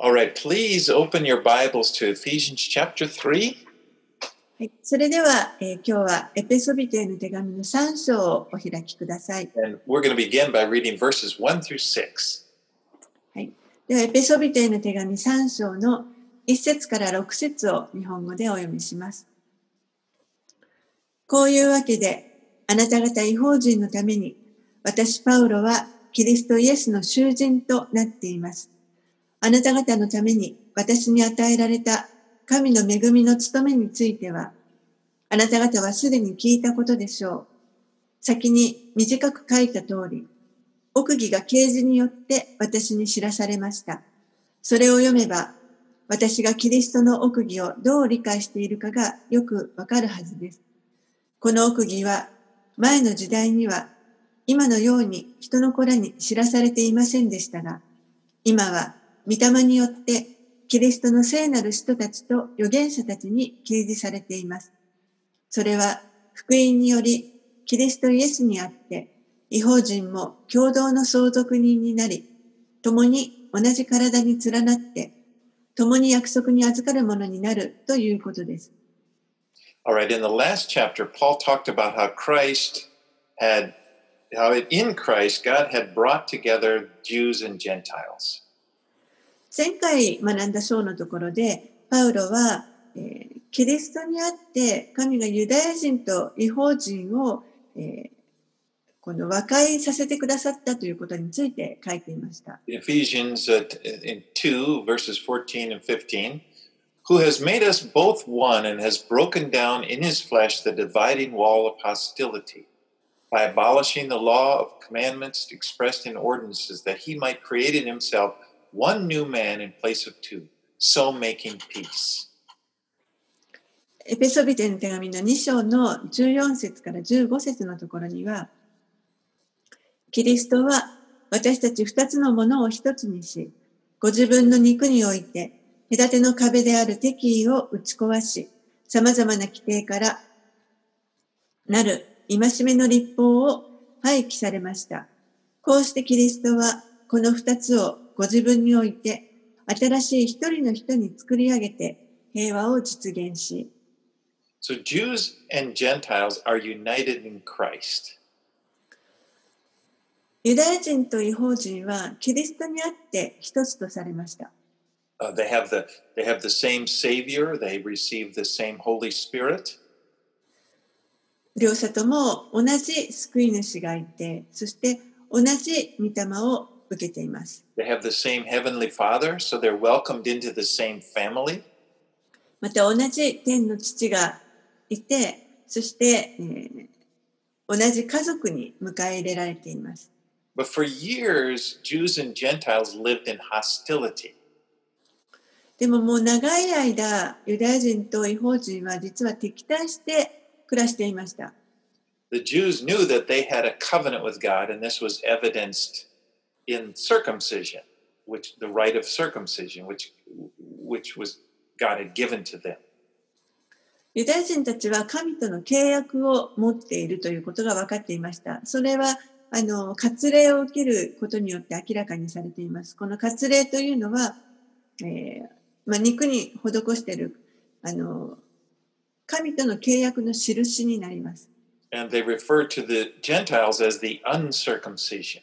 All right, please open your Bibles to Ephesians chapter 3. はい、それでは、えー今日はエペソビテへの手紙の3章をお開きください。And we're going to begin by reading verses 1 through 6. はい、では、エペソビテへの手紙3章の1節から6節を日本語でお読みします。こういうわけで、あなた方違法人のために、私パウロはキリストイエスの囚人となっています。あなた方のために私に与えられた神の恵みの務めについては、あなた方はすでに聞いたことでしょう。先に短く書いた通り、奥義が啓示によって私に知らされました。それを読めば、私がキリストの奥義をどう理解しているかがよくわかるはずです。この奥義は、前の時代には、今のように人の子らに知らされていませんでしたが、今は、御霊によって、キリストの聖なる人たちと預言者たちに掲示されています。それは、福音により、キリストイエスにあって、違法人も共同の相続人になり、共に同じ体に連なって、共に約束に預かるものになるということです。Alright, in the last chapter, Paul talked about how Christ had, how in Christ, God had brought together Jews and Gentiles. 前回学んだ章のところで、パウロは、えーキリストにあって神がユダヤ人と違法人を、えーこの和解させてくださったということについて書いていました。Ephesians 2, verses 14 and 15, who has made us both one and has broken down in his flesh the dividing wall of hostility by abolishing the law of commandments expressed in ordinances, that he might create in himself one new man in place of two, so making peace. エペソビテの手紙の2章の14節から15節のところには、キリストは私たち二つのものを一つにし、ご自分の肉において、隔ての壁である敵意を打ち壊し、様々な規定からなる戒めの立法を廃棄されました。こうしてキリストはこの二つをご自分において、新しい一人の人に作り上げて平和を実現し、So Jews and Gentiles are united in Christ. ユダヤ人と違法人はキリストにあって一つとされました。Uh, they have the they have the same Savior. They receive the same Holy Spirit. 両者とも同じ救い主がいて、そして同じ御霊を受けています。They have the same Heavenly Father, so they're welcomed into the same family. また同じ天の父がいて、そして、えー同じ家族に迎え入れられています。But for years, Jews and Gentiles lived in hostility. でももう長い間、ユダヤ人と違法人は実は敵対して暮らしていました。The Jews knew that they had a covenant with God, and this was evidenced in circumcision, which the rite of circumcision, which which was God had given to them. ユダヤ人たちは神との契約を持っているということが分かっていました。それは、あの、割礼を受けることによって明らかにされています。この割礼というのは、えーまあ、肉に施している、あの、神との契約の印になります。And they referred to the Gentiles as the uncircumcision.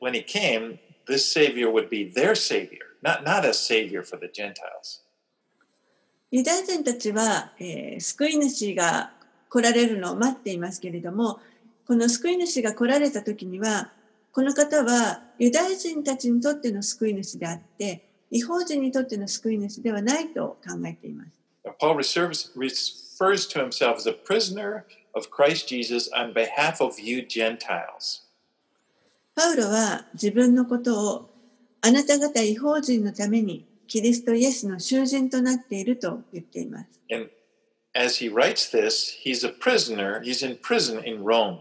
when he came, this savior would be their savior, not not a savior for the Gentiles. ユダヤ人たちは、えー救い主が来られるのを待っていますけれども、この救い主が来られた時には、この方はユダヤ人たちにとっての救い主であって、違法人にとっての救い主ではないと考えています。 Now, Paul refers, refers to himself as a prisoner of Christ Jesus on behalf of you Gentiles. パウロは自分のことをあなた方違法人のためにキリストイエスの囚人となっていると言っています。And as he writes this, he's a prisoner. He's in prison in Rome.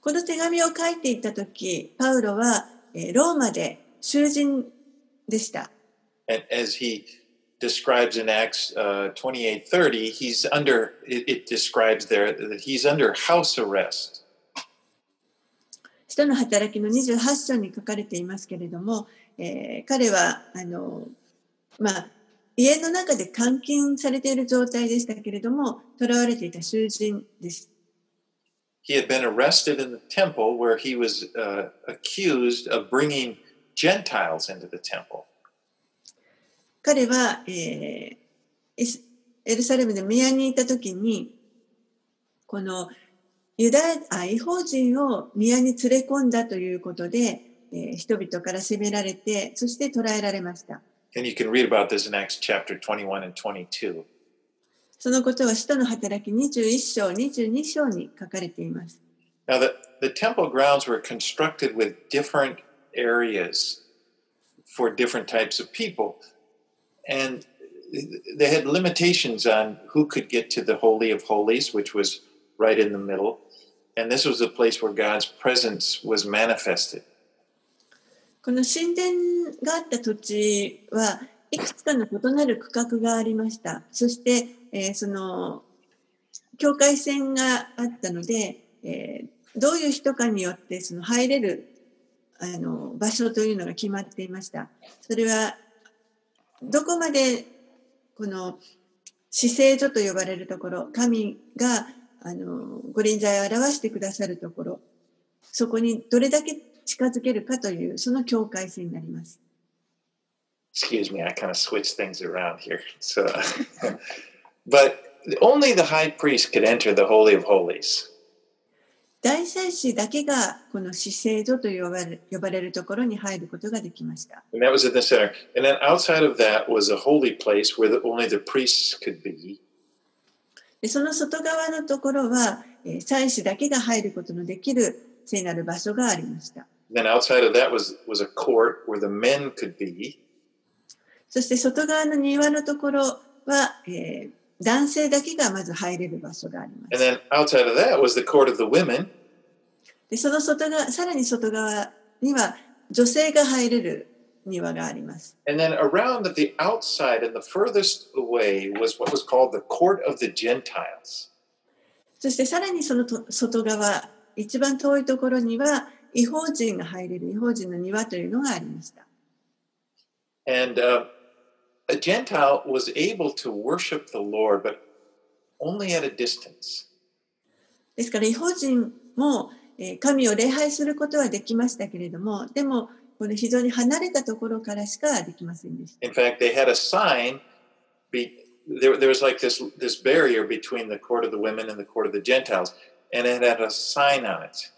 この手紙を書いていた時、パウロはえーローマで囚人でした。And as he describes in Acts uh, 28:30, he's under. It, it describes there that he's under house arrest. 使徒の働きの28章に書かれていますけれども、えー彼はあの、まあ、家の中で監禁されている状態でしたけれども、囚われていた囚人です。He had been arrested in the temple where he was uh, accused of bringing Gentiles into the temple. 彼は、えーエルサレムで宮にいた時に、このユダヤあ違法人を宮に連れ込んだということで、えー人々から責められて、そして捕らえられました。And you can read about this in Acts chapter 21 and 22. そのことは使徒の働き21章、22章に書かれています。Now, the, the temple grounds were constructed with different areas for different types of people. And they had limitations on who could get to the Holy of Holies, which was right in the middle. And this was a place where God's presence was manifested. この神殿があった土地はいくつかの異なる区画がありました。そして、えーその境界線があったので、えーどういう人かによってその入れるあの場所というのが決まっていました。それはどこまでこの死聖所と呼ばれるところ、神があのご臨在を表してくださるところ、そこにどれだけ近づけるかというその境界線になります。Excuse me, I kind of switched things around here. So, but only the high priest could enter the Holy of Holies. 大祭司だけがこの死聖所と呼ばれ呼ばれるところに入ることができました。And that was in the center. And then outside of that was a holy place where the, only the priests could be. でその外側のところは、えー、祭司だけが入ることのできる聖なる場所がありました。そして外側の庭のところは、えー、男性だけがまず入れる場所があります。でその外側さらに外側には女性が入れる庭があります。And then around at the outside and the furthest away was what was called the court of the Gentiles. そしてさらにそのと外側、一番遠いところには、違法人が入れる違法人の庭というのがありました。And uh, a Gentile was able to worship the Lord, but only at a distance. ですから違法人も、えー神を礼拝することはできましたけれども、でも、この非常に離れたところからしかできませんでした。 In fact, they had a sign. Be, there, there was like this this barrier between the court of the women and the court of the Gentiles, and it had a sign on it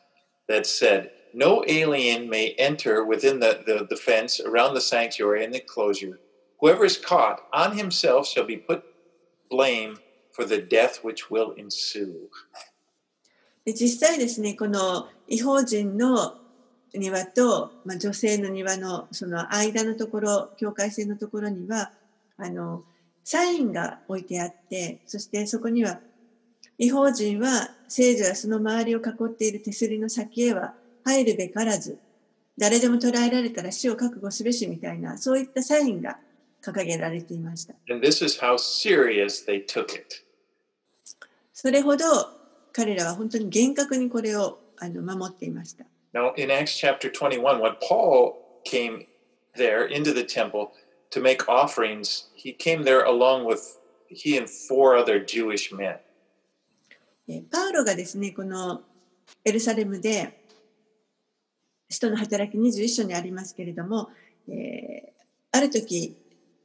that said, "No alien may enter within the, the, the fence around the sanctuary and the enclosure. Whoever is caught on himself shall be put blame for the death which will ensue." で実際ですね、この違法人の 庭と、まあ、女性の庭のその間のところ、境界線のところには、あの、サインが置いてあって、そしてそこには、違法人は聖女やその周りを囲っている手すりの先へは入るべからず、誰でも捕らえられたら死を覚悟すべしみたいな、そういったサインが掲げられていました。And this is how serious they took it. それほど彼らは本当に厳格にこれをあの守っていました。Now, in Acts chapter 21, when Paul came there into the temple to make offerings, he came there along with he and four other Jewish men. パウロがですね、このエルサレムで、使徒の働き21章にありますけれども、えーある時、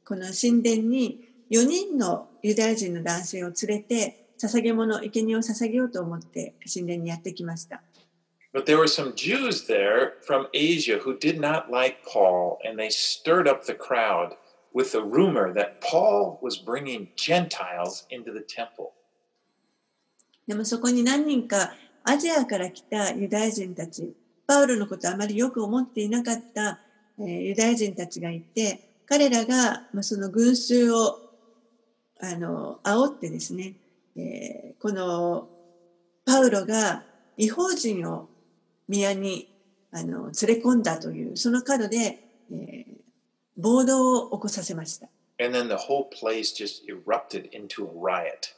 この神殿に4人のユダヤ人の男性を連れて、捧げ物、生贄を捧げようと思って神殿にやってきました。But there were some Jews there from Asia who did not like Paul, and they stirred up the crowd with the rumor that Paul was bringing Gentiles into the temple. でもそこに何人かアジアから来たユダヤ人たち、パウロのことをあまりよく思っていなかった、えーユダヤ人たちがいて、彼らが、まあ、その群衆をあの煽ってですね、えー、このパウロが違法人を宮にあの連れ込んだというその角で、えー、暴動を起こさせました。And then the whole place just erupted into a riot.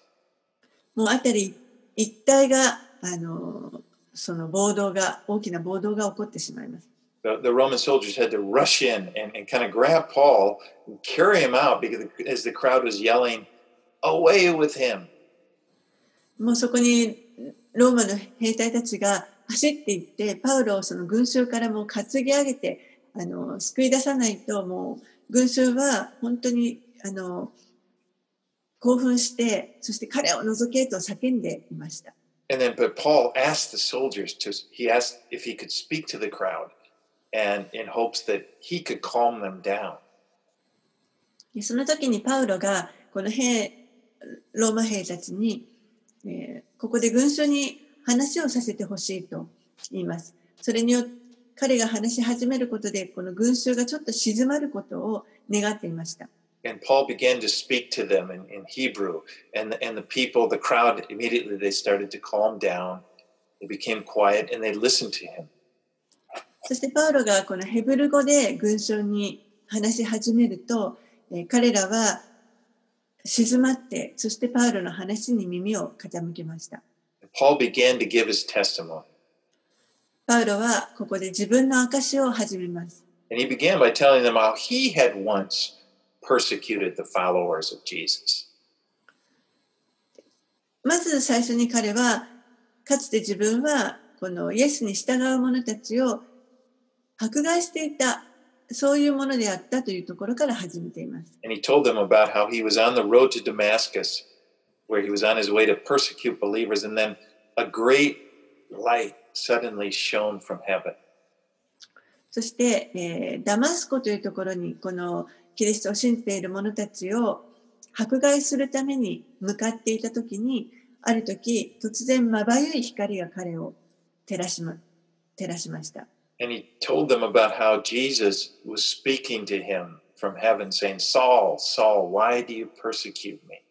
もうあたり一帯があのその暴動が大きな暴動が起こってしまいます。The, the Roman soldiers had to rush in and, and kind of grab Paul and carry him out because as the crowd was yelling, Away with him! もうそこにローマの兵隊たちが走っていって、パウロをその群衆からもう担ぎ上げて、あの、救い出さないと、もう群衆は本当に、あの、興奮して、そして彼を除けと叫んでいました。And then, but Paul asked the soldiers to, he asked if he could speak to the crowd and in hopes that he could calm them down. その時にパウロがこの兵、ローマ兵たちに、えー、ここで群衆に話をさせてほしいと言います。それによって彼が話し始めることで、この群衆がちょっと静まることを願っていました。And Paul began to speak to them in, in Hebrew, and, and the people, the crowd, immediately they started to calm down. They became quiet and they listened to him. そしてパウロがこのヘブル語で群衆に話し始めると、えー、彼らは静まって、そしてパウロの話に耳を傾けました。Paul began to give his testimony. パウロはここで自分の証を始めます。And he began by telling them how he had once persecuted the followers of Jesus. まず最初に彼は、かつて自分はこのイエスに従う者たちを迫害していた、そういうものであったというところから始めています。And he told them about how he was on the road to Damascus, where he was on his way to persecute believers, and then a great light suddenly shone from heaven. そして、えー、ダマスコというところにこのキリストを信じている者たちを迫害するために向かっていた時にある時突然まばゆい光が彼を照らしま照らしました。And he told them about how Jesus was speaking to him from heaven, saying, Saul, Saul, why do you persecute me?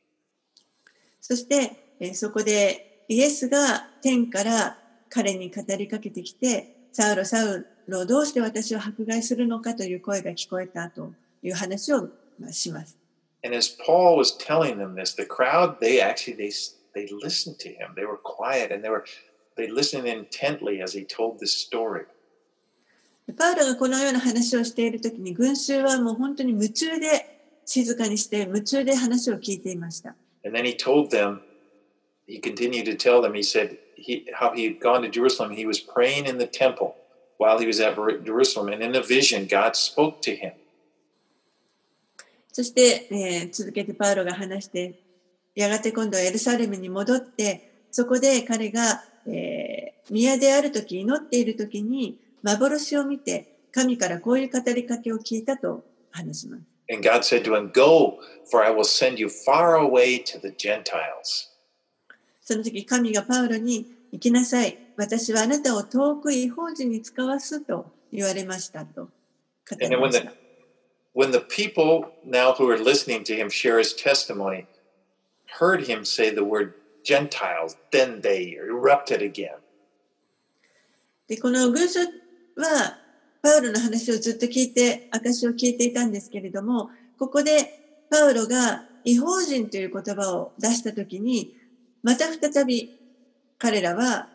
そして、えー、そこでイエスが天から彼に語りかけてきて、サウロ、サウロ、どうして私を迫害するのかという声が聞こえたという話をします。And as Paul was telling them this, the crowd, they actually, they, they listened to him. They were quiet and they were, they listened intently as he told this story. パウロがこのような話をしているときに群衆はもう本当に夢中で静かにして夢中で話を聞いていました。And then he told them, he continued to tell them, he said, he, how he had gone to Jerusalem. He was praying in the temple while he was at Jerusalem, and in a vision, God spoke to him. そして、えー、続けてパウロが話して、やがて今度はエルサレムに戻って、そこで彼が、えー、宮である時、祈っている時に、幻を見て、神からこういう語りかけを聞いたと話します。And God said to him, Go, for I will send you far away to the Gentiles. その時神がパウロに行きなさい。私はあなたを遠く違法人に使わすと言われましたと語りました。When the people now who are listening to him share his testimony heard him say the word Gentiles, then they erupted again. でこの群衆は パウロの話をずっと聞いて、証を聞いていたんですけれども、ここでパウロが違法人という言葉を出したときに、また再び彼らは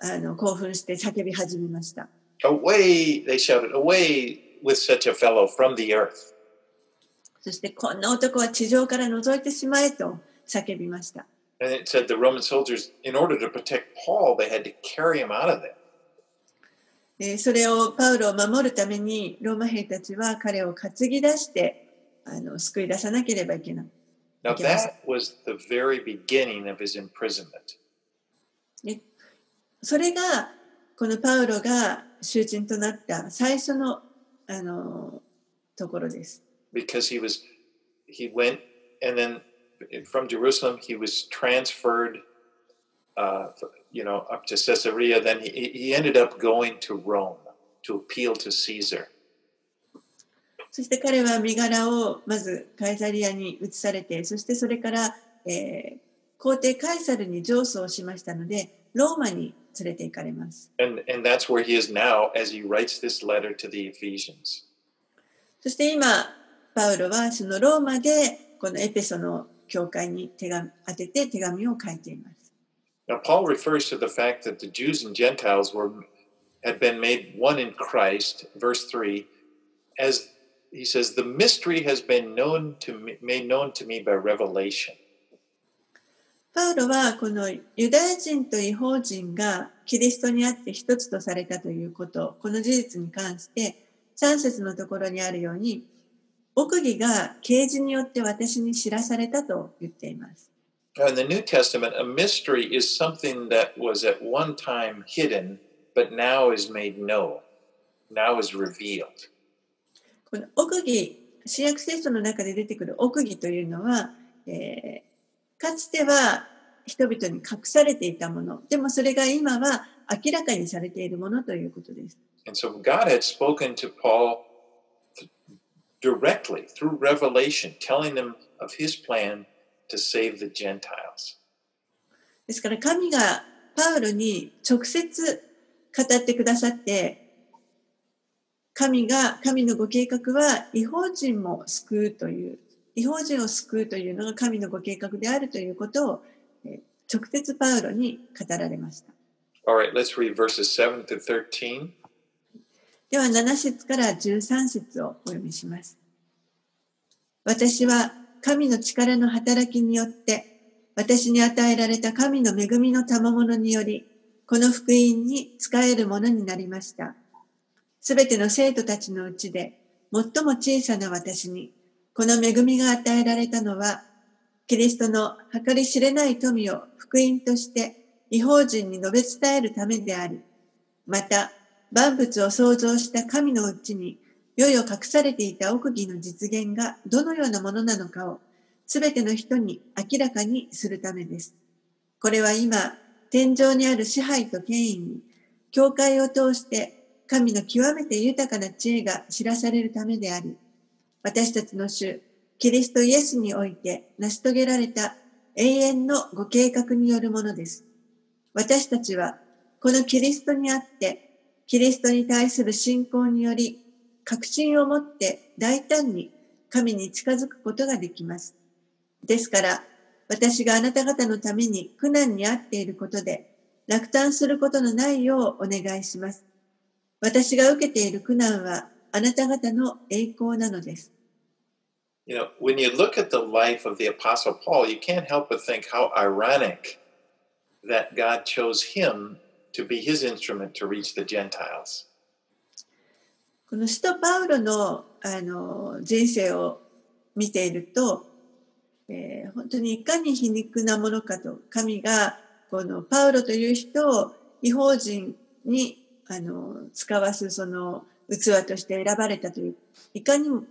あの興奮して叫び始めました。Away, they shouted, away with such a fellow from the earth. そしてこんな男は地上から覗いてしまえと叫びました。And it said the Roman soldiers, in order to protect Paul, they had to carry him out of there. それをパウロを守るためにローマ兵たちは彼を担ぎ出してあの救い出さなければいけない。Now that was the very beginning of his imprisonment. それがこのパウロが囚人となった最初のあのところです。Because he was, he went and then from Jerusalem he was transferred, uh, you know, up to Caesarea. Then he, he ended up going to Rome to appeal to Caesar. そして彼は身柄をまずカイザリアに移されて、そしてそれから、えー、皇帝カイサルに上訴をしましたので、ローマに連れて行かれます。And, and that's where he is now as he writes this letter to the Ephesians. そして今、パウロはそのローマでこのエペソの教会に手紙当てて手紙を書いています。Now, Paul refers to the fact that the Jews and Gentiles were had been made one in Christ, verse 3, as he says, the mystery has been known to me, made known to me by revelation. パウロはこのユダヤ人と違法人がキリストにあって一つとされたということ、この事実に関して3節のところにあるように、奥義が啓示によって私に知らされたと言っています。In the New Testament, a mystery is something that was at one time hidden, but now is made known, now is revealed. この奥義、新約聖書の中で出てくる奥義というのは、えー、かつては人々に隠されていたもの、でもそれが今は明らかにされているものということです。And so God had spoken to Paul directly through revelation, telling them of his plan to save the Gentiles. ですから神がパウロに直接語ってくださって、神が、神のご計画は違法人も救うという、違法人を救うというのが神のご計画であるということを、直接パウロに語られました。Alright, let's read verses 7 to 13. では7節から13節をお読みします。私は神の力の働きによって、私に与えられた神の恵みの賜物により、この福音に使えるものになりました。すべての生徒たちのうちで、最も小さな私に、この恵みが与えられたのは、キリストの計り知れない富を福音として違法人に述べ伝えるためであり、また、万物を創造した神のうちに、世々隠されていた奥義の実現がどのようなものなのかを、すべての人に明らかにするためです。これは今、天井にある支配と権威に、教会を通して神の極めて豊かな知恵が知らされるためであり、私たちの主、キリストイエスにおいて成し遂げられた永遠のご計画によるものです。私たちは、このキリストにあって、キリストに対する信仰により、確信を持って大胆に神に近づくことができます。ですから、私があなた方のために苦難にあっていることで、落胆することのないようお願いします。私が受けている苦難はあなた方の栄光なのです。You know, when you look at the life of the Apostle Paul, you can't help but think how ironic that God chose him to be his instrument to reach the Gentiles. この使徒パウロのあの人生を見ていると、えー、本当にいかに皮肉なものかと、神がこのパウロという人を違法人にあの使わすその器として選ばれたといういかにも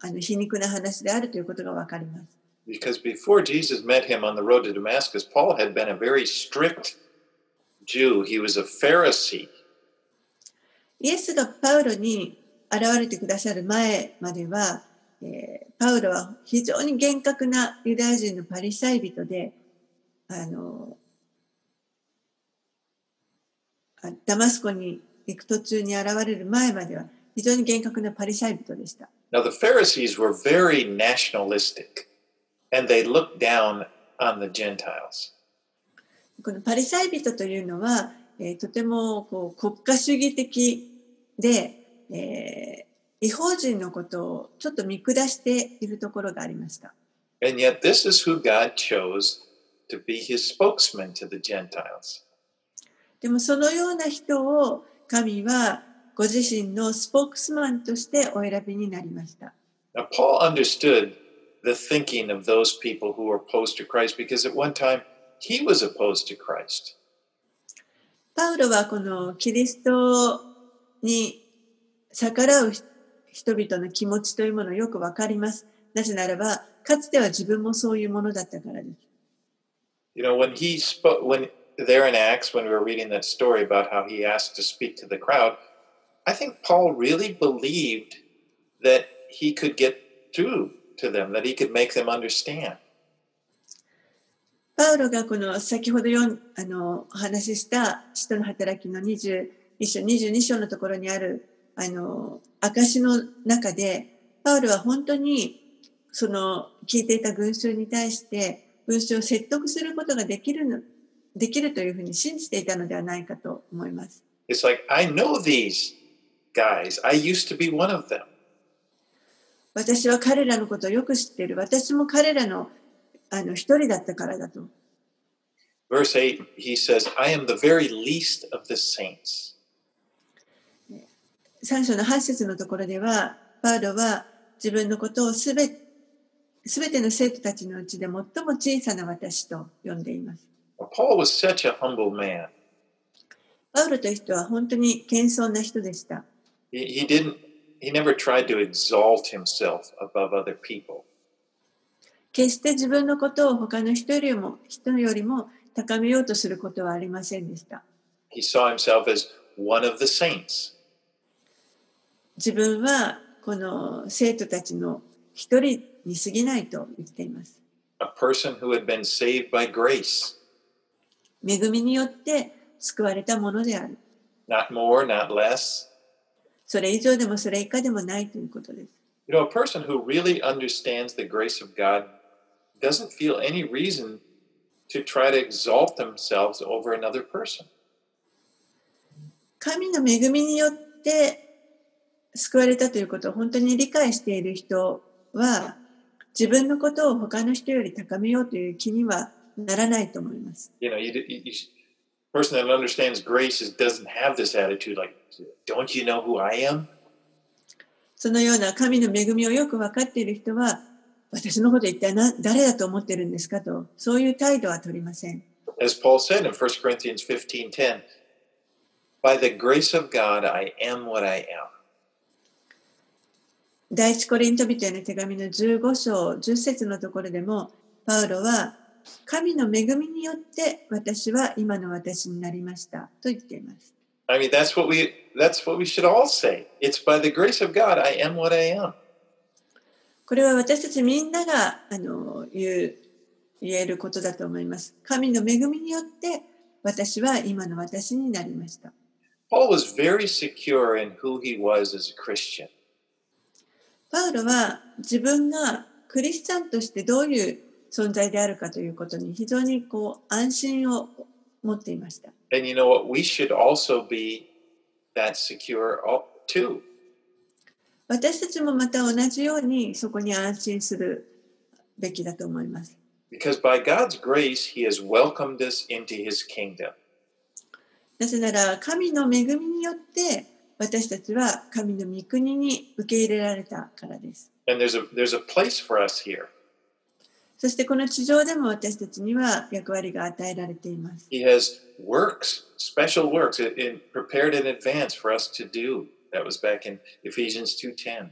あの皮肉な話であるということがわかります。Because before Jesus met him on the road to Damascus, Paul had been a very strict Jew. He was a Pharisee. イエスがパウロに現れてくださる前までは、えー、パウロは非常に厳格なユダヤ人のパリサイ人で、あのダマスコに行く途中に現れる前までは非常に厳格なパリサイ人でした。Now the Pharisees were very nationalistic and they looked down on the Gentiles. このパリサイ人というのは、えー、とてもこう国家主義的で、えー、違法人のことをちょっと見下しているところがありました。And yet this is who God chose to be his spokesman to the Gentiles. でもそのような人を神はご自身のスポークスマンとしてお選びになりました。Now, Paul understood the thinking of those people who were opposed to Christ because at one time he was opposed to Christ. パウロはこのキリストに逆らう人々の気持ちというものをよくわかります。なぜならば、かつては自分もそういうものだったからです。You know, when he spoke, when there in Acts, when we were reading that story about how he asked to speak to the crowd, I think Paul really believed that he could get through to them, that he could make them understand. パウロがこの先ほど読んあのお話しした使徒の働きの21章、22章のところにあるあの証の中で、パウロは本当にその聞いていた群衆に対して群衆を説得することができるのできるというふうに信じていたのではないかと思います。It's like, I know these guys. I used to be one of them. 私は彼らのことをよく知っている。私も彼らのあの一人だったからだと。Verse 8, he says, I am the very least of the saints. 3章の8節のところでは、パウロは自分のことをすべすべての生徒たちのうちで最も小さな私と呼んでいます。Paul was such a humble man. パウロという人は本当に謙遜な人でした。He, he didn't, he never tried to exalt himself above other people. 決して自分のことを他の人よりも人よりも高めようとすることはありませんでした。He saw himself as one of the saints. 自分はこの生徒たちの一人に過ぎないと言っています。a person who had been saved by grace, 恵みによって救われたものである。not more, not less. それ以上でもそれ以下でもないということです。You know, a person who really understands the grace of God doesn't feel any reason to try to exalt themselves over another person. 神の恵みによって救われたということ本当に理解している人は自分のことを他の人より高めようという気にはならないと思います。そのような神の恵みをよく分かっている人は私のこと一体な誰だと思ってるんですかとそういう態度は取りません。By the grace of God, I am what I am. 第一コリント人への手紙の15章10節のところでもパウロは神の恵みによって私は今の私になりましたと言っています。I mean, that's what we that's what we should all say. It's by the grace of God I am what I am. これは私たちみんながあの言う言えることだと思います。神の恵みによって私は今の私になりました。Paul was very secure in who he was as a Christian. パウロは自分がクリスチャンとしてどういう存在であるかということに非常にこう安心を持っていました。And you know what? We should also be that secure too. 私たちもまた同じようにそこに安心するべきだと思います。Because by God's grace, he has welcomed us into his kingdom. なぜなら神の恵みによって私たちは神の御国に受け入れられたからです。And there's a there's a place for us here. そしてこの地上でも私たちには役割が与えられています。He has works, special works in, prepared in advance for us to do. That was back in Ephesians 2:10.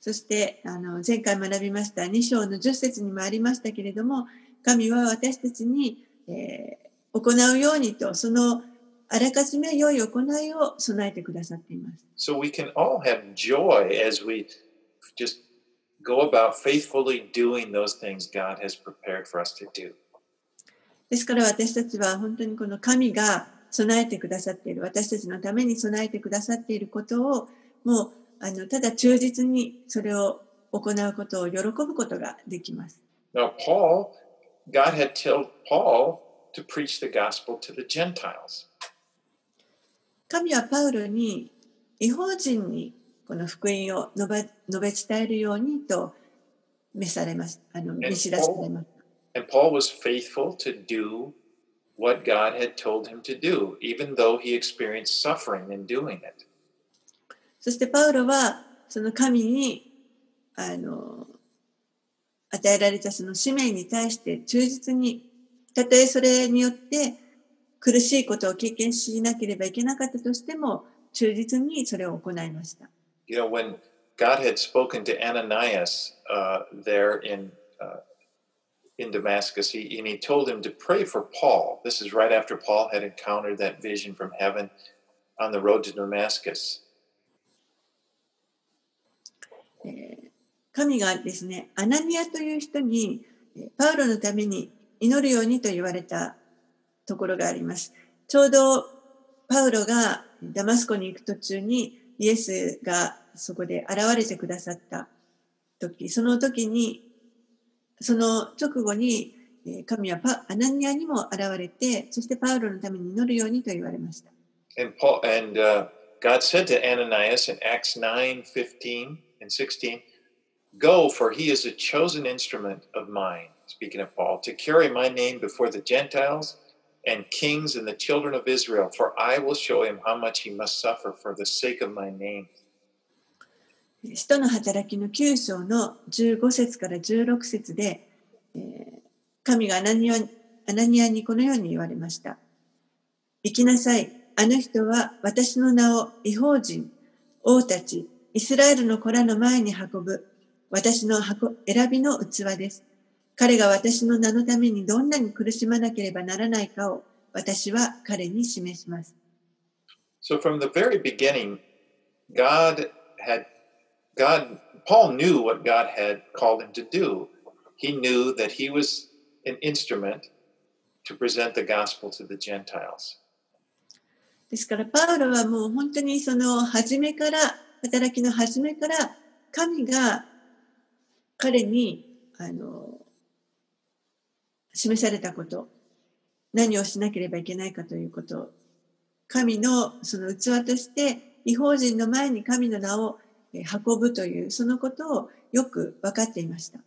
そしてあの前回学びました2章の10節にもありましたけれども神は私たちに、えー行うようにとそのあらかじめ良い行いを備えてくださっています。So we can all have joy as we just go about faithfully doing those things God has prepared for us to do. ですから私たちは本当にこの神が備えてくださっている私たちのために備えてくださっていることをもうあのただ忠実にそれを行うことを喜ぶことができます。Now, Paul, God had told Paul to preach the gospel to the Gentiles. 神はパウロに違法人にこの福音を述べ述べ伝えるようにと召されます。あの召し出されます。And Paul was faithful to do what God had told him to do, even though he experienced suffering in doing it. そしてパウロはその神にあの与えられたその使命に対して忠実にたとえそれによって苦しいことを経験しなければいけなかったとしても忠実にそれを行いました。You know, when God had spoken to Ananias uh, there in uh, in Damascus, he, and he told him to pray for Paul. This is right after Paul had encountered that vision from heaven on the road to Damascus. えー神がですね、アナニアという人に、えーパウロのために祈るようにと言われたところがあります。ちょうどパウロがダマスコに行く途中にイエスがそこで現れてくださった時、その時に、その直後に神はパアナニアにも現れて、そしてパウロのために祈るようにと言われました。And Paul and uh, God said to Ananias in Acts 9, 15 and 16, Go, for he is a chosen instrument of mine, speaking of Paul, to carry my name before the Gentiles and kings and the children of Israel, for I will show him how much he must suffer for the sake of my name. 使徒の働きの9章の15節から16節で、えー神がアナニアアナニアにこのように言われました。行きなさい。あの人は私の名を違法人、王たち、イスラエルの子らの前に運ぶ私の箱選びの器です。彼が私の名のためにどんなに苦しまなければならないかを私は彼に示します。So from the very beginning, God had God Paul knew what God had called him to do. He knew that he was an instrument to present the gospel to the Gentiles. ですから、パウロはもう本当にその初めから、働きの初めから、神が彼に、あの、示されたこと、何をしなければいけないかということ、神のその器として、違法人の前に神の名をえー運ぶという、そのことをよく分かっていました。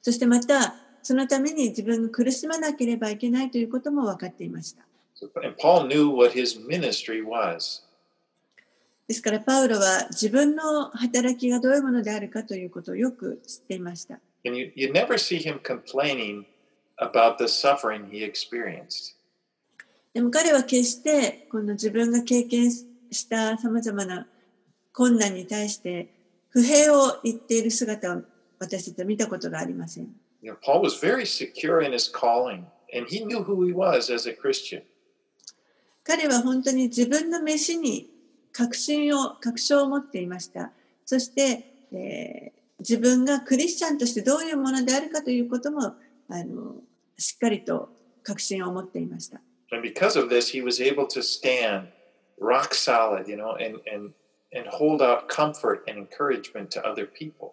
そしてまた、そのために自分が苦しまなければいけないということも分かっていました。ですから、パウロは自分の働きがどういうものであるかということをよく知っていました。でも彼は決してこの自分が経験したさまざまな困難に対して不平を言っている姿を私たちは見たことがありません。You 彼は本当に自分の飯に確信を、確証を持っていました。そして、自分がクリスチャンとしてどういうものであるかということも、あの、しっかりと確信を持っていました。And because of this, he was able to stand rock solid, you know, and, and, and hold out comfort and encouragement to other people.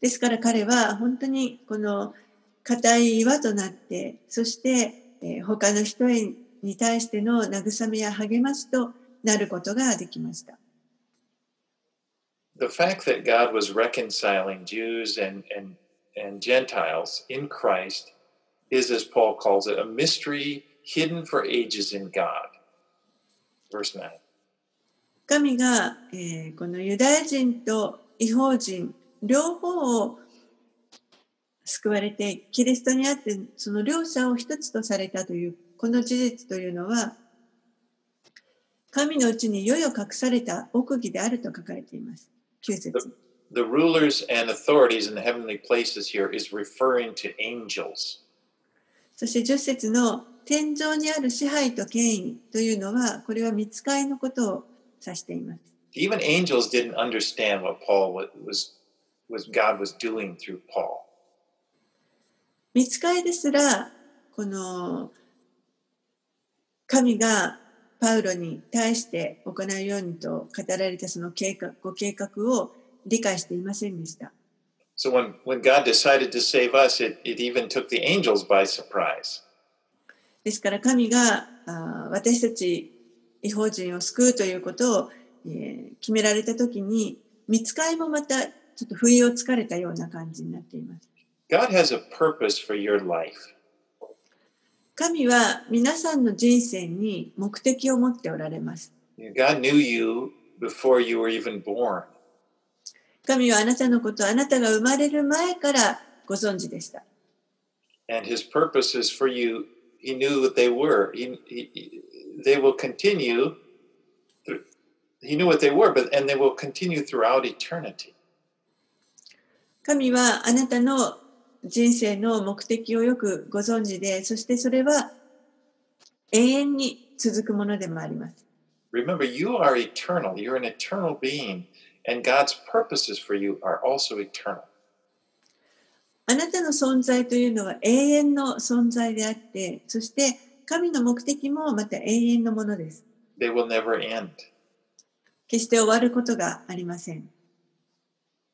ですから彼は本当にこの固い岩となって、そして、えー他の人に対しての慰めや励ましとなることができました。The fact that God was reconciling Jews and, and, and Gentiles in Christ is, as Paul calls it, a mystery hidden for ages in God. Verse 9. 神が、えーこのユダヤ人と違法人両方を救われてキリストにあってその両者を一つとされたというこの事実というのは神のうちにいよいよ隠された奥義であると書かれています。9節 The rulers and authorities in the heavenly places here is referring to angels. そして10節の天井にある支配と権威というのはこれは見つかりのことを指しています。Even angels didn't understand what Paul wa- was, was God was doing through Paul. 見つかりですらこの神がパウロに対して行うようにと語られたその計画ご計画を理解していませんでした。So when, when God decided to save us, it, it even took the angels by surprise. ですから神があー私たち違法人を救うということを、えー決められた時に見つかりもまたちょっと不意をつかれたような感じになっています。God has a purpose for your life. 神は皆さんの人生に目的を持っておられます。God knew you before you were even born. 神はあなたのことをあなたが生まれる前からご存知でした。and his purposes for you he knew what they were he, he, he- they will continue through, he knew what they were but and they will continue throughout eternity 神はあなたの人生の目的をよくご存知で、そしてそれは永遠に続くものでもあります。Remember, you are eternal. You're an eternal being, and God's purposes for you are also eternal. あなたの存在というのは永遠の存在であって、そして神の目的もまた永遠のものです。They will never end. 決して終わることがありません。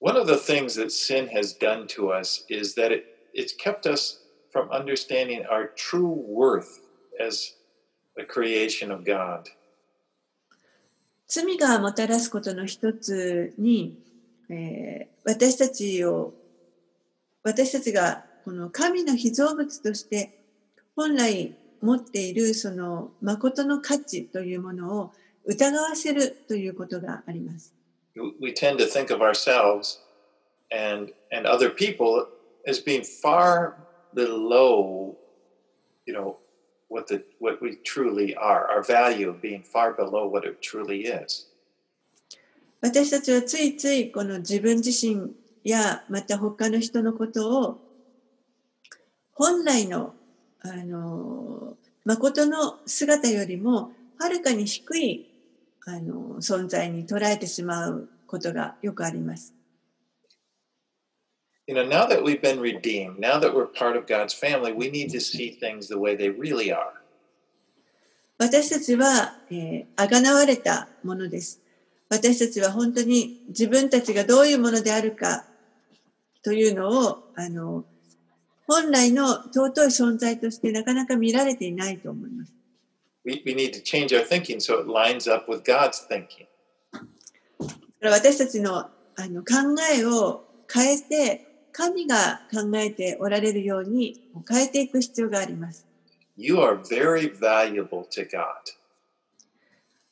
One of the things that sin has done to us is that it, it's kept us from understanding our true worth as the creation of God. 罪がもたらすことの一つに、えー私たちを私たちがこの神の被造物として本来持っているその誠の価値というものを疑わせるということがあります。We tend to think of ourselves and, and other people as being far below, you know, what, the, what we truly are, our value of being far below what it truly is. 私たちはついついこの自分自身やまた他の人のことを本来のあの誠の姿よりもはるかに低い あの存在に捉えてしまうことがよくあります。You know, now that we've been redeemed, now that we're part of God's family, we need to see things the way they really are. 私たちは、えー、あがなわれたものです。私たちは本当に自分たちがどういうものであるかというのをあの本来の尊い存在としてなかなか見られていないと思います。We, we need to change our thinking so it lines up with God's thinking. だから私たちのあの考えを変えて神が考えておられるように変えていく必要があります。 You are very valuable to God.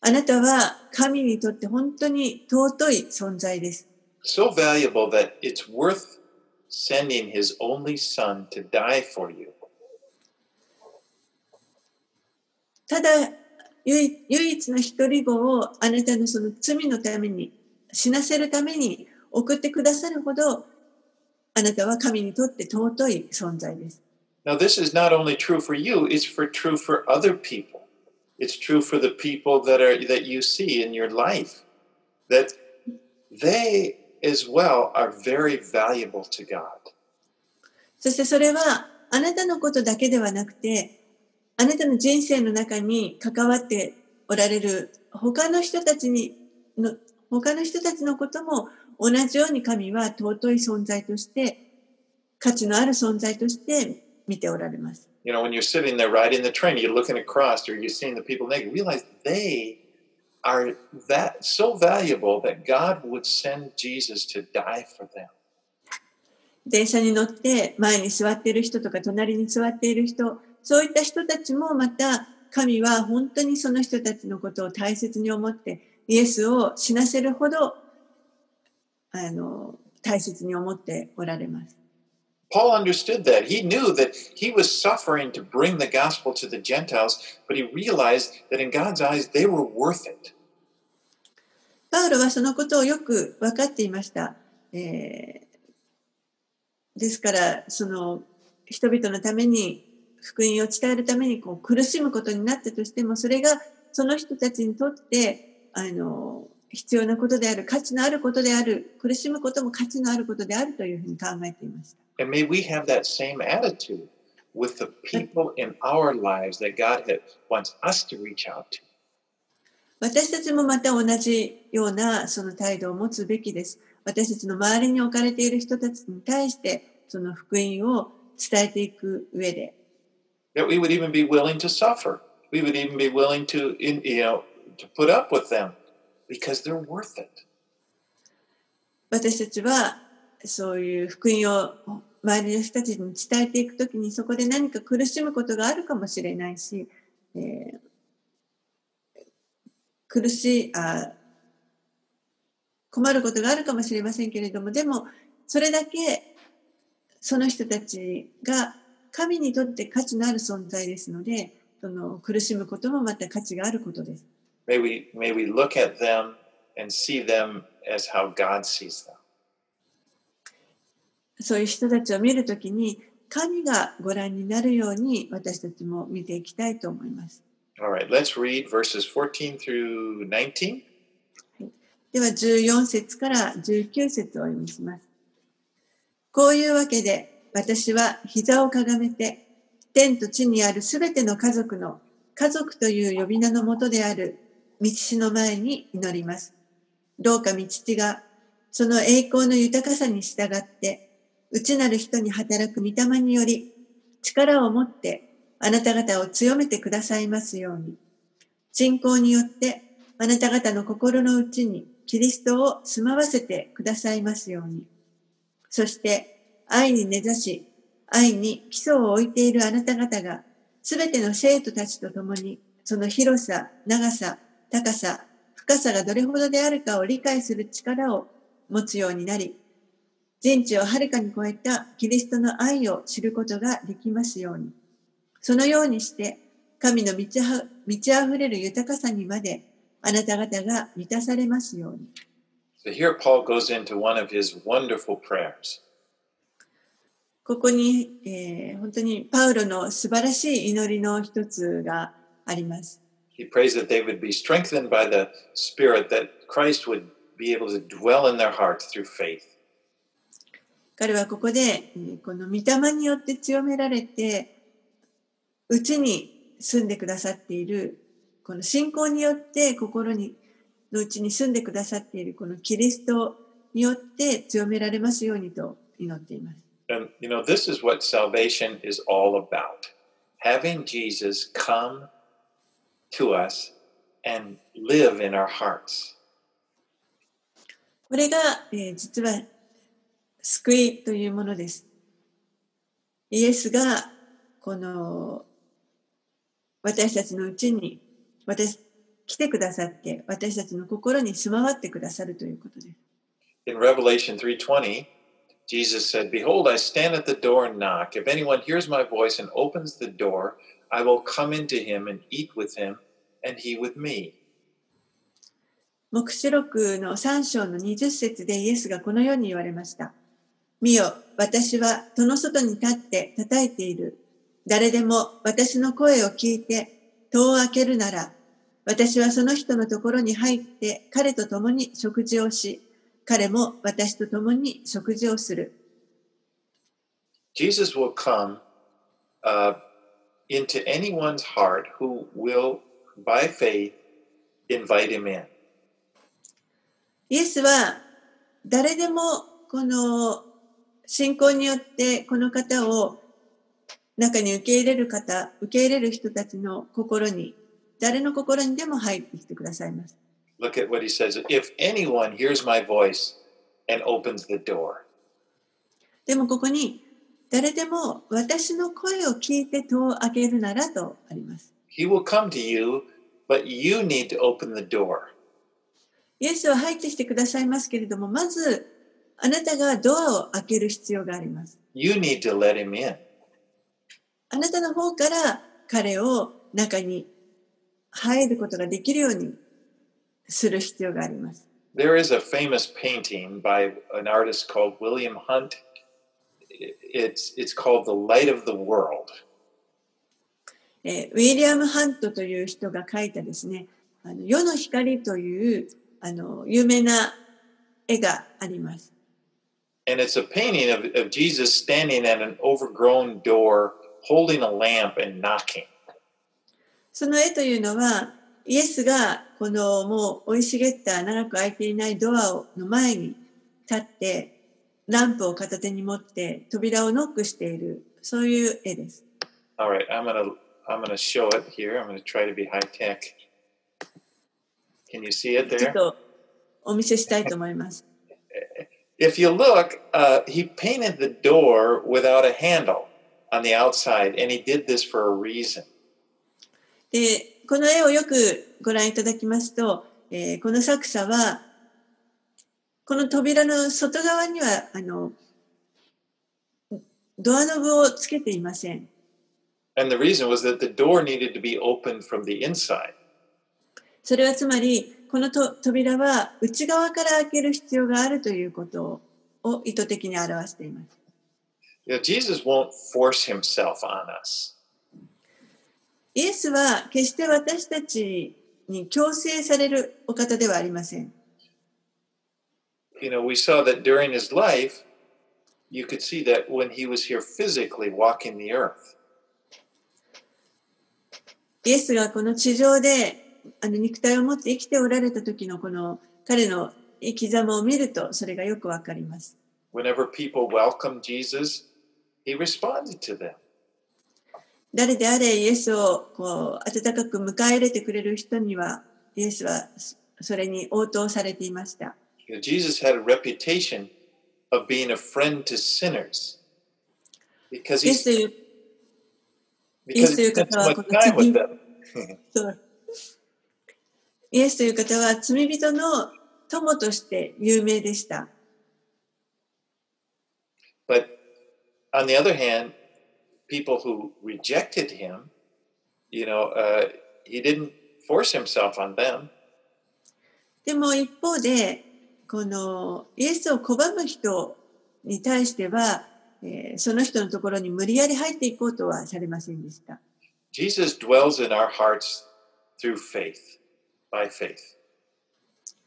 あなたは神にとって本当に尊い存在です。 So valuable that it's worth sending his only son to die for you. ただ唯一の一人子をあなたのその罪のために死なせるために送ってくださるほどあなたは神にとって尊い存在です。Now, this is not only true for you, it's for true for other people. It's true for the people that are that you see in your life. That they as well are very valuable to God. そしてそれはあなたのことだけではなくてあなたの人生の中に関わっておられる他の人たちにの他の人たちのことも同じように神は尊い存在として価値のある存在として見ておられます。You know, when you're sitting there riding the train, you're looking across or you're seeing the people naked, realize they are that so valuable that God would send Jesus to die for them. 電車に乗って前に座っている人とか隣に座っている人そういった人たちもまた神は本当にその人たちのことを大切に思ってイエスを死なせるほどあの大切に思っておられます。Paul understood that. He knew that he was suffering to bring the gospel to the Gentiles, but he realized that in God's eyes, they were worth it. パウロはそのことをよく分かっていました。えーですからその人々のために福音を伝えるためにこう苦しむことになったとしてもそれがその人たちにとってあの必要なことである価値のあることである苦しむことも価値のあることであるというふうに考えていました。And may we have that same attitude with the people in our lives that God wants us to reach out to. 私たちもまた同じようなその態度を持つべきです。私たちの周りに置かれている人たちに対してその福音を伝えていく上で That we would even be willing to suffer. We would even be willing to, in, you know, to put up with them because they're worth it. 私たちはそういう福音を周りの人たちに伝えていくときにそこで何か苦しむことがあるかもしれないし、えー苦しいあ困ることがあるかもしれませんけれどもでもそれだけその人たちが神にとって価値のある存在ですのでその苦しむこともまた価値があることです。May we, may we look at them and see them as how God sees them. そういう人たちを見るときに神がご覧になるように私たちも見ていきたいと思います。All right, let's read verses 14 through 19. では14節から19節をお読みします。こういうわけで私は膝をかがめて天と地にあるすべての家族の家族という呼び名のもとである道師の前に祈ります。どうか道地がその栄光の豊かさに従って内なる人に働く御霊により力を持ってあなた方を強めてくださいますように。信仰によってあなた方の心の内にキリストを住まわせてくださいますように。そして愛に根ざし、愛に基礎を置いているあなた方が、すべての生徒たちと共に、その広さ、長さ、高さ、深さがどれほどであるかを理解する力を持つようになり、人知をはるかに超えたキリストの愛を知ることができますように。そのようにして、神の満ち満ち溢れる豊かさにまであなた方が満たされますように。So here Paul goes into one of his wonderful prayers. ここに、えー、本当にパウロの素晴らしい祈りの一つがあります。He prays that they would be strengthened by the Spirit, that Christ would be able to dwell in their hearts through faith. 彼はここで、えーこの御霊によって強められて、うちに住んでくださっている、この信仰によって心にのうちに住んでくださっているこのキリストによって強められますようにと祈っています。And, you know, this is what salvation is all about having Jesus come to us and live in our hearts. これが、えー実は救いというものです。イエスがこの私たちのうちに私来てくださって私たちの心に住まわってくださるということです。 In Revelation 3:20, Jesus said, "Behold, I stand at the door and knock. If anyone hears my voice and opens the door, I will come into him and eat with him, and he with me." 黙示録の3章の20節でイエスがこのように言われました。見よ、私は戸の外に立って叩いている。誰でも私の声を聞いて戸を開けるなら、私はその人のところに入って彼と共に食事をし、彼も私と共に食事をする。Jesus will come uh, into anyone's heart who will, by faith, invite him in. イエスは誰でもこの信仰によってこの方を中に受け入れる方、受け入れる人たちの心に、誰の心にでも入ってきてくださいます。Look at what he says. If anyone hears my voice and opens the door. でもここに、誰でも私の声を聞いて戸を開けるならとあります。He will come to you, but you need to open the door. イエスは入ってきてくださいますけれども、まずあなたがドアを開ける必要があります。You need to let him in. あなたの方から彼を中に入ることができるようにする必要があります。There is a famous painting by an artist called William Hunt. It's, it's called The Light of the World. えーウィリアム・ハントという人が描いたですね、あの世の光というあの有名な絵があります。And it's a painting of, of Jesus standing at an overgrown door, holding a lamp and knocking. その絵というのは、イエスがこのもう生い茂った長く開いていないドアをの前に立って、ランプを片手に持って扉をノックしている、そういう絵です。All right, I'm gonna I'm gonna show it here. I'm gonna try to be high tech. Can you see it ちょっ there? とお見せしたいと思います。If you look, uh, he painted the door without a handle on the outside, and he did this for a reason. で、この絵をよくご覧いただきますと、えーこの作者は、この扉の外側には、あの、ドアノブをつけていません。And the reason was that the door needed to be opened from the inside. それはつまり、このと扉は内側から開ける必要があるということを意図的に表しています。You know, Jesus won't force himself on us. イエスは決して私たちに強制されるお方ではありません。You know, we saw that during his life, you could see that when he was here physically walking the earth. イエスがこの地上であの肉体を持って生きておられた時のこの彼の生き様を見るとそれがよくわかります。Whenever people welcomed Jesus, he responded to them. 誰であれイエスをこう温かく迎え入れてくれる人にはイエスはそそれに応答されていました。Jesus had a reputation of being a friend to sinners because イエ he, スという because he Yes, spent so you much time with them. イエスという方は罪人の友として有名でした。But on the other hand, people who rejected him, you know, uh, he didn't force himself on them. でも一方で、このイエスを拒む人に対しては、えーその人のところに無理やり入っていこうとはされませんでした。Jesus dwells in our hearts through faith, by faith.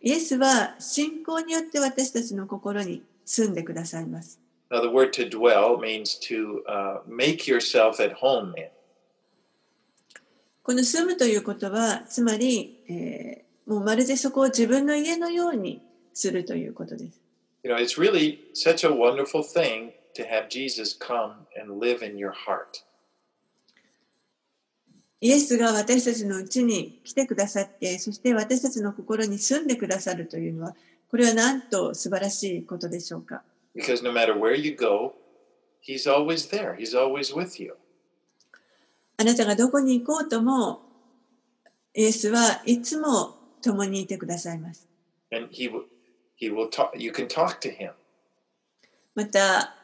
イエスは信仰によって私たちの心に住んでくださいます。Now, the word to dwell means to uh, make yourself at home in. この住むということは、つまり、えーもうまるでそこを自分の家のようにするということです。You know, it's really such a wonderful thing to have Jesus come and live in your heart. イエスが私たちのうちに来てくださって、そして私たちの心に住んでくださるというのは、これはなんと素晴らしいことでしょうか。Because no matter where you go, He's always there, He's always with you. あなたがどこに行こうとも、イエスはいつも共にいてくださいます。And He will, he will talk, you can talk to Him. また、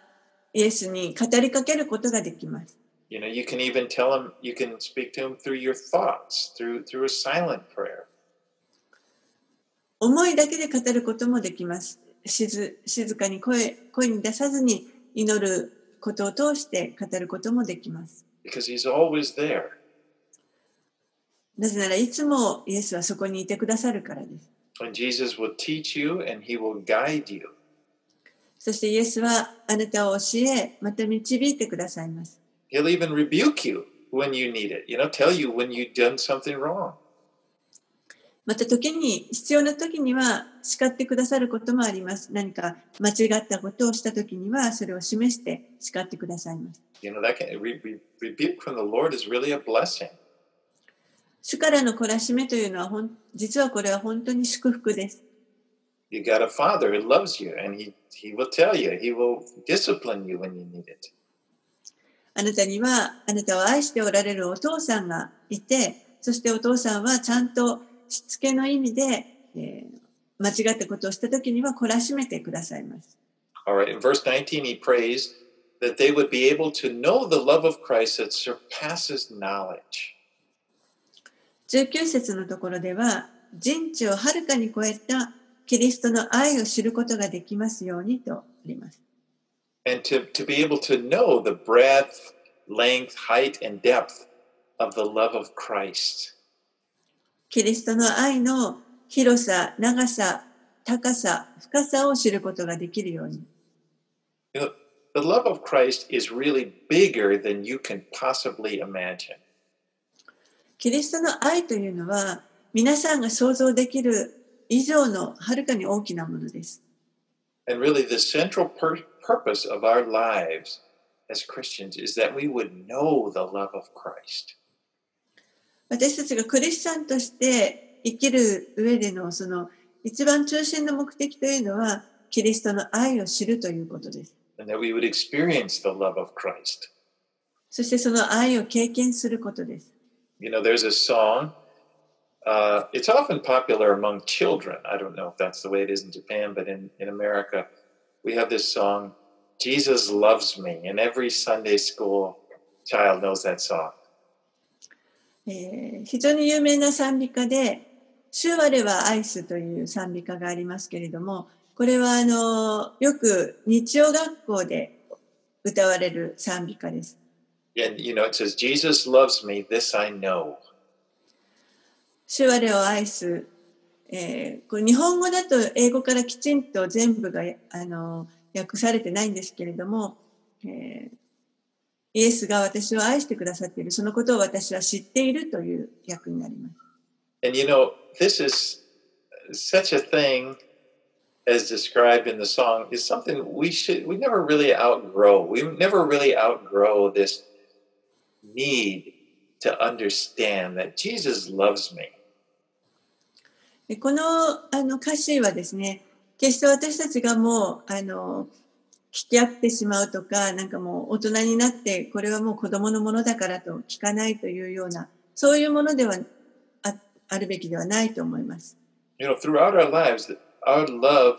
イエスに語りかけることができます。You know, you can even tell Him, you can speak to Him through your thoughts, through, through a silent prayer. 思いだけで語ることもできます。静静かに声声に出さずに祈ることを通して語ることもできます。Because He's always there. なぜならいつもイエスはそこにいてくださるからです。And Jesus will teach you and He will guide you. そしてイエスはあなたを教え、また導いてくださいます。He'll even rebuke you when you need it, you know, tell you when you've done something wrong. また時に、必要な時には叱ってくださることもあります。何か間違ったことをした時にはそれを示して叱ってくださいます。You know, that can, re, re, rebuke from the Lord is really a blessing. 主からの懲らしめというのは実はこれは本当に祝福です。You got a father who loves you and he, he will tell you, he will discipline you when you need it. あなたにはあなたを愛しておられるお父さんがいて、そしてお父さんはちゃんとしつけの意味で、えー間違ったことをした時には懲らしめてくださいます。All right, in verse 19, he prays that they would be able to know the love of Christ that surpasses knowledge. 19節のところでは、人知をはるかに超えたキリストの愛を知ることができますようにとあります。and to, to be able to know the breadth, length, height, and depth of the love of Christ. キリストの愛の広さ、長さ、高さ、深さを知ることができるように。The love of Christ is really bigger than you can possibly imagine. キリストの愛というのは、皆さんが想像できる以上のはるかに大きなものです。And really, the central pur- purpose of our lives as Christians is that we would know the love of Christ. 私たちがクリスチャンとして生きる上でのその一番中心の目的というのは、キリストの愛を知るということです。and that we would experience the love of Christ. そしてその愛を経験することです。You know, there's a song. Uh, it's often popular among children. I don't know if that's the way it is in Japan, but in, in America, we have this song, Jesus Loves Me. And every Sunday school child knows that song. えー非常に有名な賛美歌で、主我は愛すという賛美歌がありますけれども、これはあのよく日曜学校で歌われる賛美歌です。And you know, it says, Jesus loves me, this I know. 主我を愛す、えーこれ日本語だと英語からきちんと全部があの訳されてないんですけれども、えーイエスが私を愛してくださっている、そのことを私は知っているという訳になります。And you know, this is such a thing as described in the song is something we should we never really outgrow. We never really outgrow this need to understand that Jesus loves me. でこのあの歌詞はですね、決して私たちがもうあの聞き合ってしまうとか、なんかもう大人になって、これはもう子供のものだからと聞かないというような、そういうものではああるべきではないと思います。You know, throughout our lives, our love,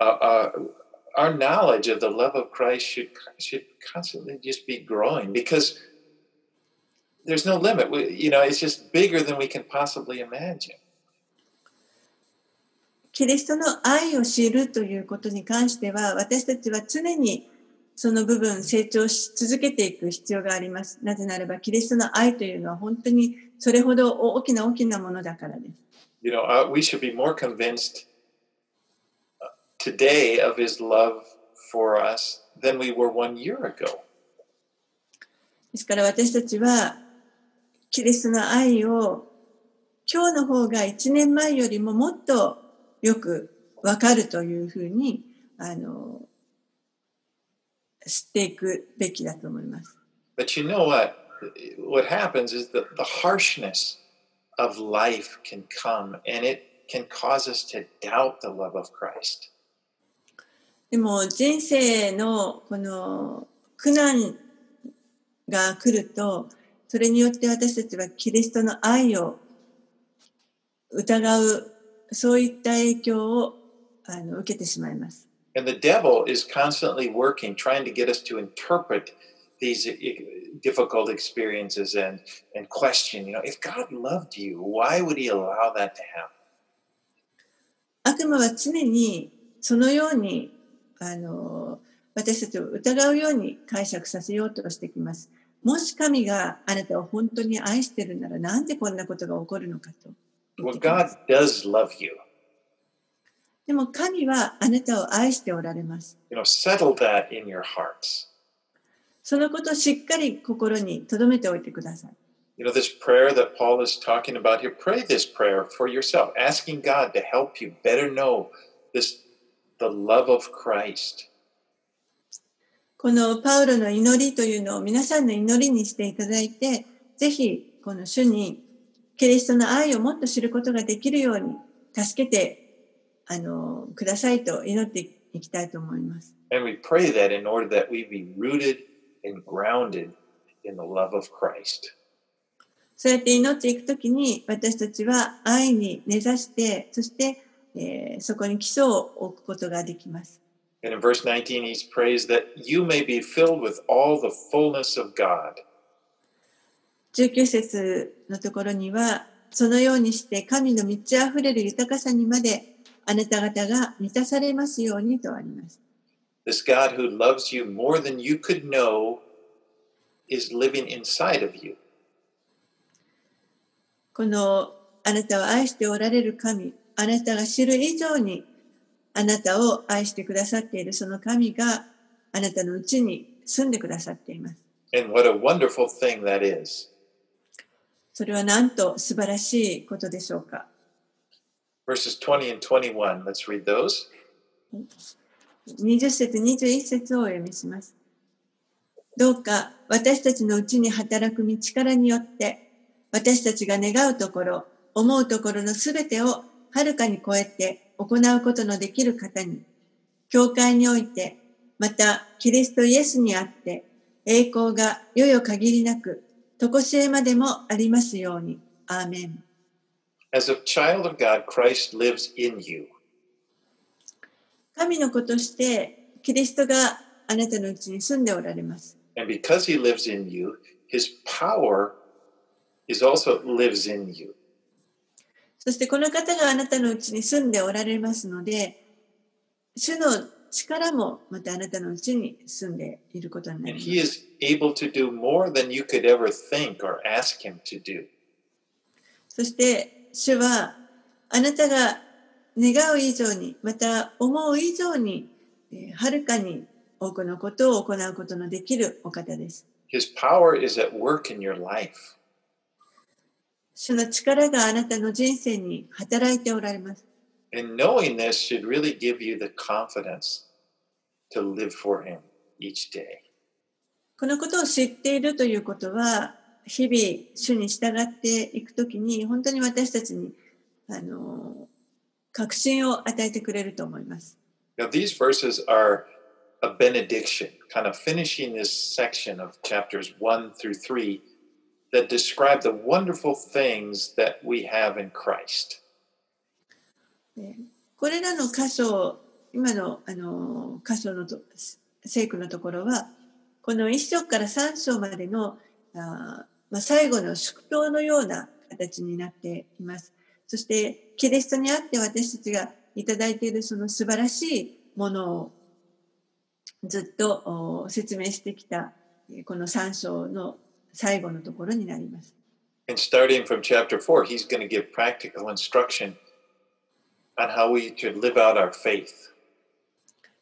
uh, uh, our knowledge of the love of Christ should should constantly just be growing because there's no limit. We, you know, it's just bigger than we can possibly imagine. キリストの愛を知るということに関しては、私たちは常にその部分成長し続けていく必要があります。なぜならば、キリストの愛というのは本当にそれほど大きな大きなものだからです。You know, uh, we should be more convinced uh, today of His love for us than we were one year ago. ですから私たちは、キリストの愛を今日の方が1年前よりももっとよくわかるというふうに、あの、知っていくべきだと思います。But you know what? What happens is that the harshness of life can come and it can cause us to doubt the love of Christ. でも人生のこの苦難が来ると、それによって私たちはキリストの愛を疑う、そういった影響をあの受けてしまいます。And the devil is constantly working, trying to get us to interpret these difficult experiences and, and question, you know, if God loved you, why would he allow that to happen? 悪魔は常にそのようにあの私たちを疑うように解釈させようとしてきます。もし神があなたを本当に愛してるならなんでこんなことが起こるのかと Well, God す。does love you. でも神はあなたを愛しておられます。You know, settle that in your hearts. そのことをしっかり心に留めておいてください。You know, this prayer that Paul is talking about here, pray this prayer for yourself, asking God to help you better know this the love of Christ. このパウロの祈りというのを皆さんの祈りにしていただいて、ぜひこの主にキリストの愛をもっと知ることができるように助けてあのくださいと祈っていきたいと思います。And we pray that in order that we be rooted and grounded in the love of Christ. そうやって祈っていくときに私たちは愛に根ざして、そして、えーそこに基礎を置くことができます。And in verse 19, he prays that you may be filled with all the fullness of God. 19節のところには、そのようにして神の満ち溢れる豊かさにまであなた方が満たされますようにとあります。This God who loves you more than you could know is living inside of you. このあなたを愛しておられる神、あなたが知る以上にあなたを愛してくださっているその神があなたのうちに住んでくださっています。And what a wonderful thing that is. それはなんと素晴らしいことでしょうか？Verses 20 and 21, let's read those. 20節21節をお読みします。どうか私たちのうちに働く道力によって私たちが願うところ、思うところのすべてをはるかに超えて行うことのできる方に、教会において、またキリストイエスにあって、栄光がよよ限りなく、とこしえまでもありますように。アーメン。As a child of God, Christ lives in you. 神の子として、キリストがあなたのうちに住んでおられます。And because he lives in you, his power is also lives in you. そしてこの方があなたのうちに住んでおられますので、主の力もまたあなたのうちに住んでいることにな And り He ます is able to do more than you could ever think or ask Him to do. そして主はあなたが願う以上にまた思う以上にえーはるかに多くのことを行うことのできるお方です。His power is at work in your life. 主の力があなたの人生に働いておられます。And knowing this should really give you the confidence to live for Him each day. このことを知っているということは、日々主に従っていくときに、本当に私たちに、あの、確信を与えてくれると思います。 Now, these verses are a benediction, kind of finishing this section of chapters 1 through 3 that describe the wonderful things that we have in Christ. これらの箇所、今のあの箇所のと聖句のところは、この1章から3章までのあ、まあ、最後の祝祷のような形になっています。そして、キリストにあって私たちがいただいているその素晴らしいものをずっと説明してきたこの3章の最後のところになります。And starting from chapter 4, he's going to give practical instruction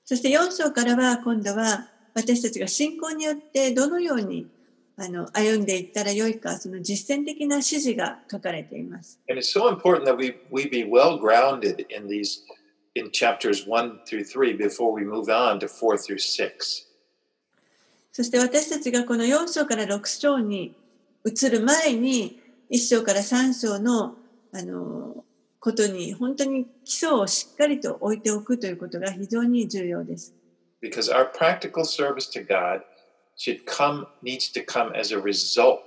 そして4章からは今度は私たちが信仰によってどのようにあの歩んでいったらよいかその実践的な指示が書かれています。そして私たちがこの4章から6章に移る前に1章から3章の,あのことに本当に基礎をしっかりと置いておくということが非常に重要です。Because our practical service to God should come needs to come as a result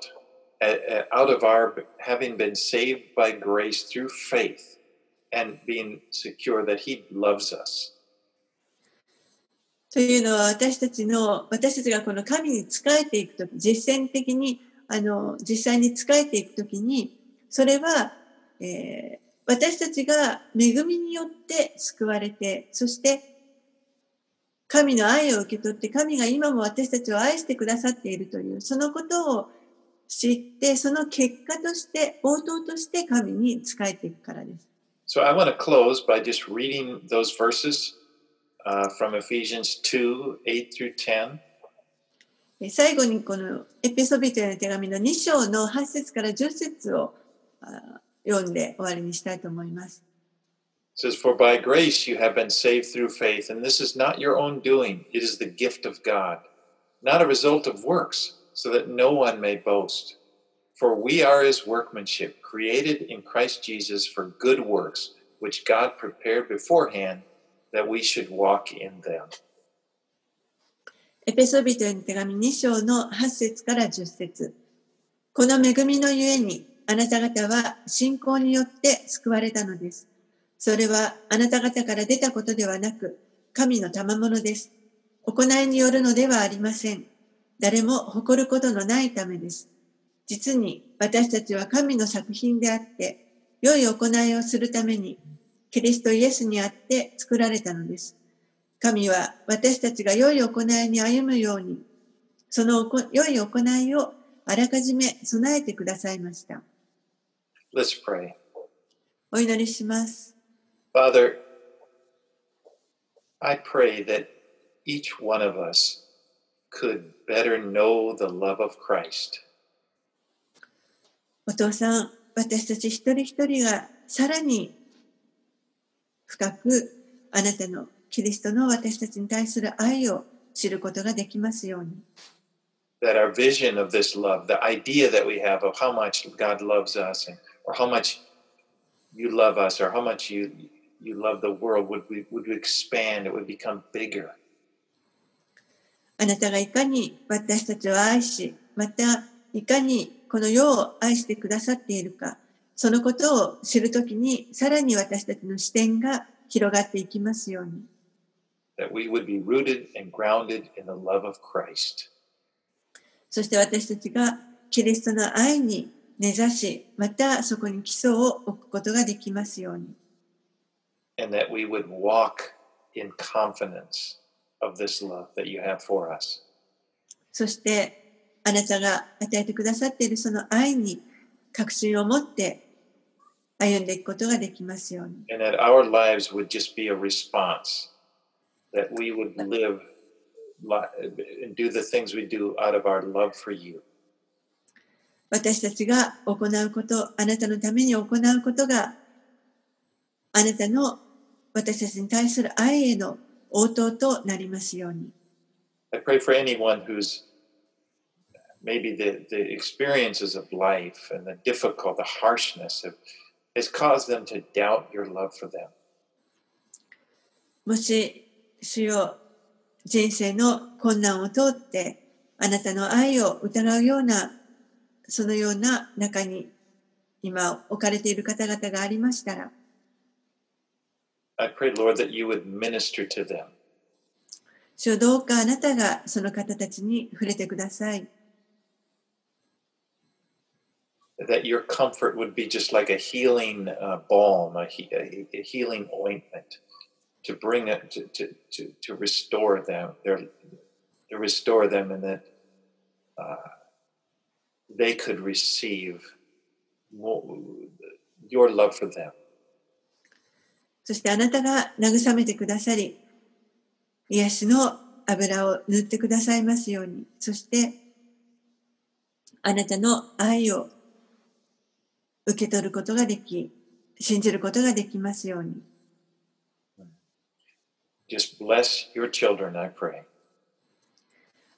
uh, uh, out of our having been saved by grace through faith and being secure that he loves us. というのは私たちの私たちがこの神に仕えていくとき実践的にあの実際に仕えていくときにそれは、えー私たちが恵みによって救われてそして神の愛を受け取って神が今も私たちを愛してくださっているというそのことを知ってその結果として応答として神に仕えていくからです。So I want to close by just reading those verses uh, from Ephesians 2 8 through 10. え最後にこのエペソビトへの手紙の2章の8節から10節をあ読んで終わりにしたいと思います。 It says, For by grace you have been saved through faith, and this is not your own doing, it is the gift of God, not a result of works, so that no one may boast. For we are his workmanship, created in Christ Jesus for good works, which God prepared beforehand that we should walk in them. エペソビトへの手紙2章の8節から10節この恵みのゆえに あなた方は信仰によって救われたのです。それはあなた方から出たことではなく神の賜物です。行いによるのではありません。誰も誇ることのないためです。実に私たちは神の作品であって良い行いをするためにキリストイエスにあって作られたのです。神は私たちが良い行いに歩むように、その良い行いをあらかじめ備えてくださいました。Let's pray. お祈りします。 Father, I pray that each one of us could better know the love of Christ. お父さん、私たち一人一人がさらに深くあなたのキリストの私たちに対する愛を知ることができますように。 that our vision of this love, the idea that we have of how much God loves us, and, or how much you love us, or how much you you love the world, would we would expand? It would become bigger. あなたがいかに私たちを愛し、またいかにこの世を愛してくださっているか、そのことを知るときに、さらに私たちの視点が広がっていきますように。That we would be rooted and grounded in the love of Christ. そして私たちがキリストの愛に根ざし、またそこに基礎を置くことができますように。and that we would walk in confidence of this love that you have for us. そして、あなたが与えてくださっているその愛に確信を持って歩んでいくことができますように。And that our lives would just be a response, that we would live li- and do the things we do out of our love for you. 私たちが行うこと、あなたのために行うことが、あなたの私たちに対する愛への応答となりますように。I pray for anyone who's maybe the, the experiences of life and the difficult, the harshness have, has caused them to doubt your love for them. もし、主よ、人生の困難を通って、あなたの愛を疑うような、そのような中に今置かれている方々がありましたら、I pray, Lord, that you would minister to them, 主よどうかあなたがその方たちに触れてください。that your comfort would be just like a healing uh, balm, a, a healing ointment to bring it, to, to, to, to restore them, their, to restore them, and that uh, they could receive more, your love for them. そしてあなたが慰めてくださり、癒しの油を塗ってくださいますように、そしてあなたの愛を受け取ることができ、信じることができますように。Just bless your children, I pray.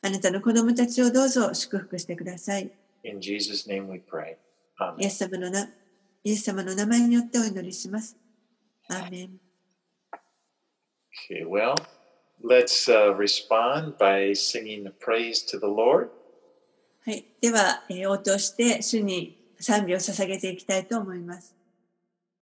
あなたの子供たちをどうぞ祝福してください。In Jesus' name we pray. イエ Amen. ス様のなイエス様の名前によってお祈りします。アーメン。Okay, well, let's uh, respond by singing the praise to the Lord. はい。では、えー応答して主に賛美を捧げていきたいと思います。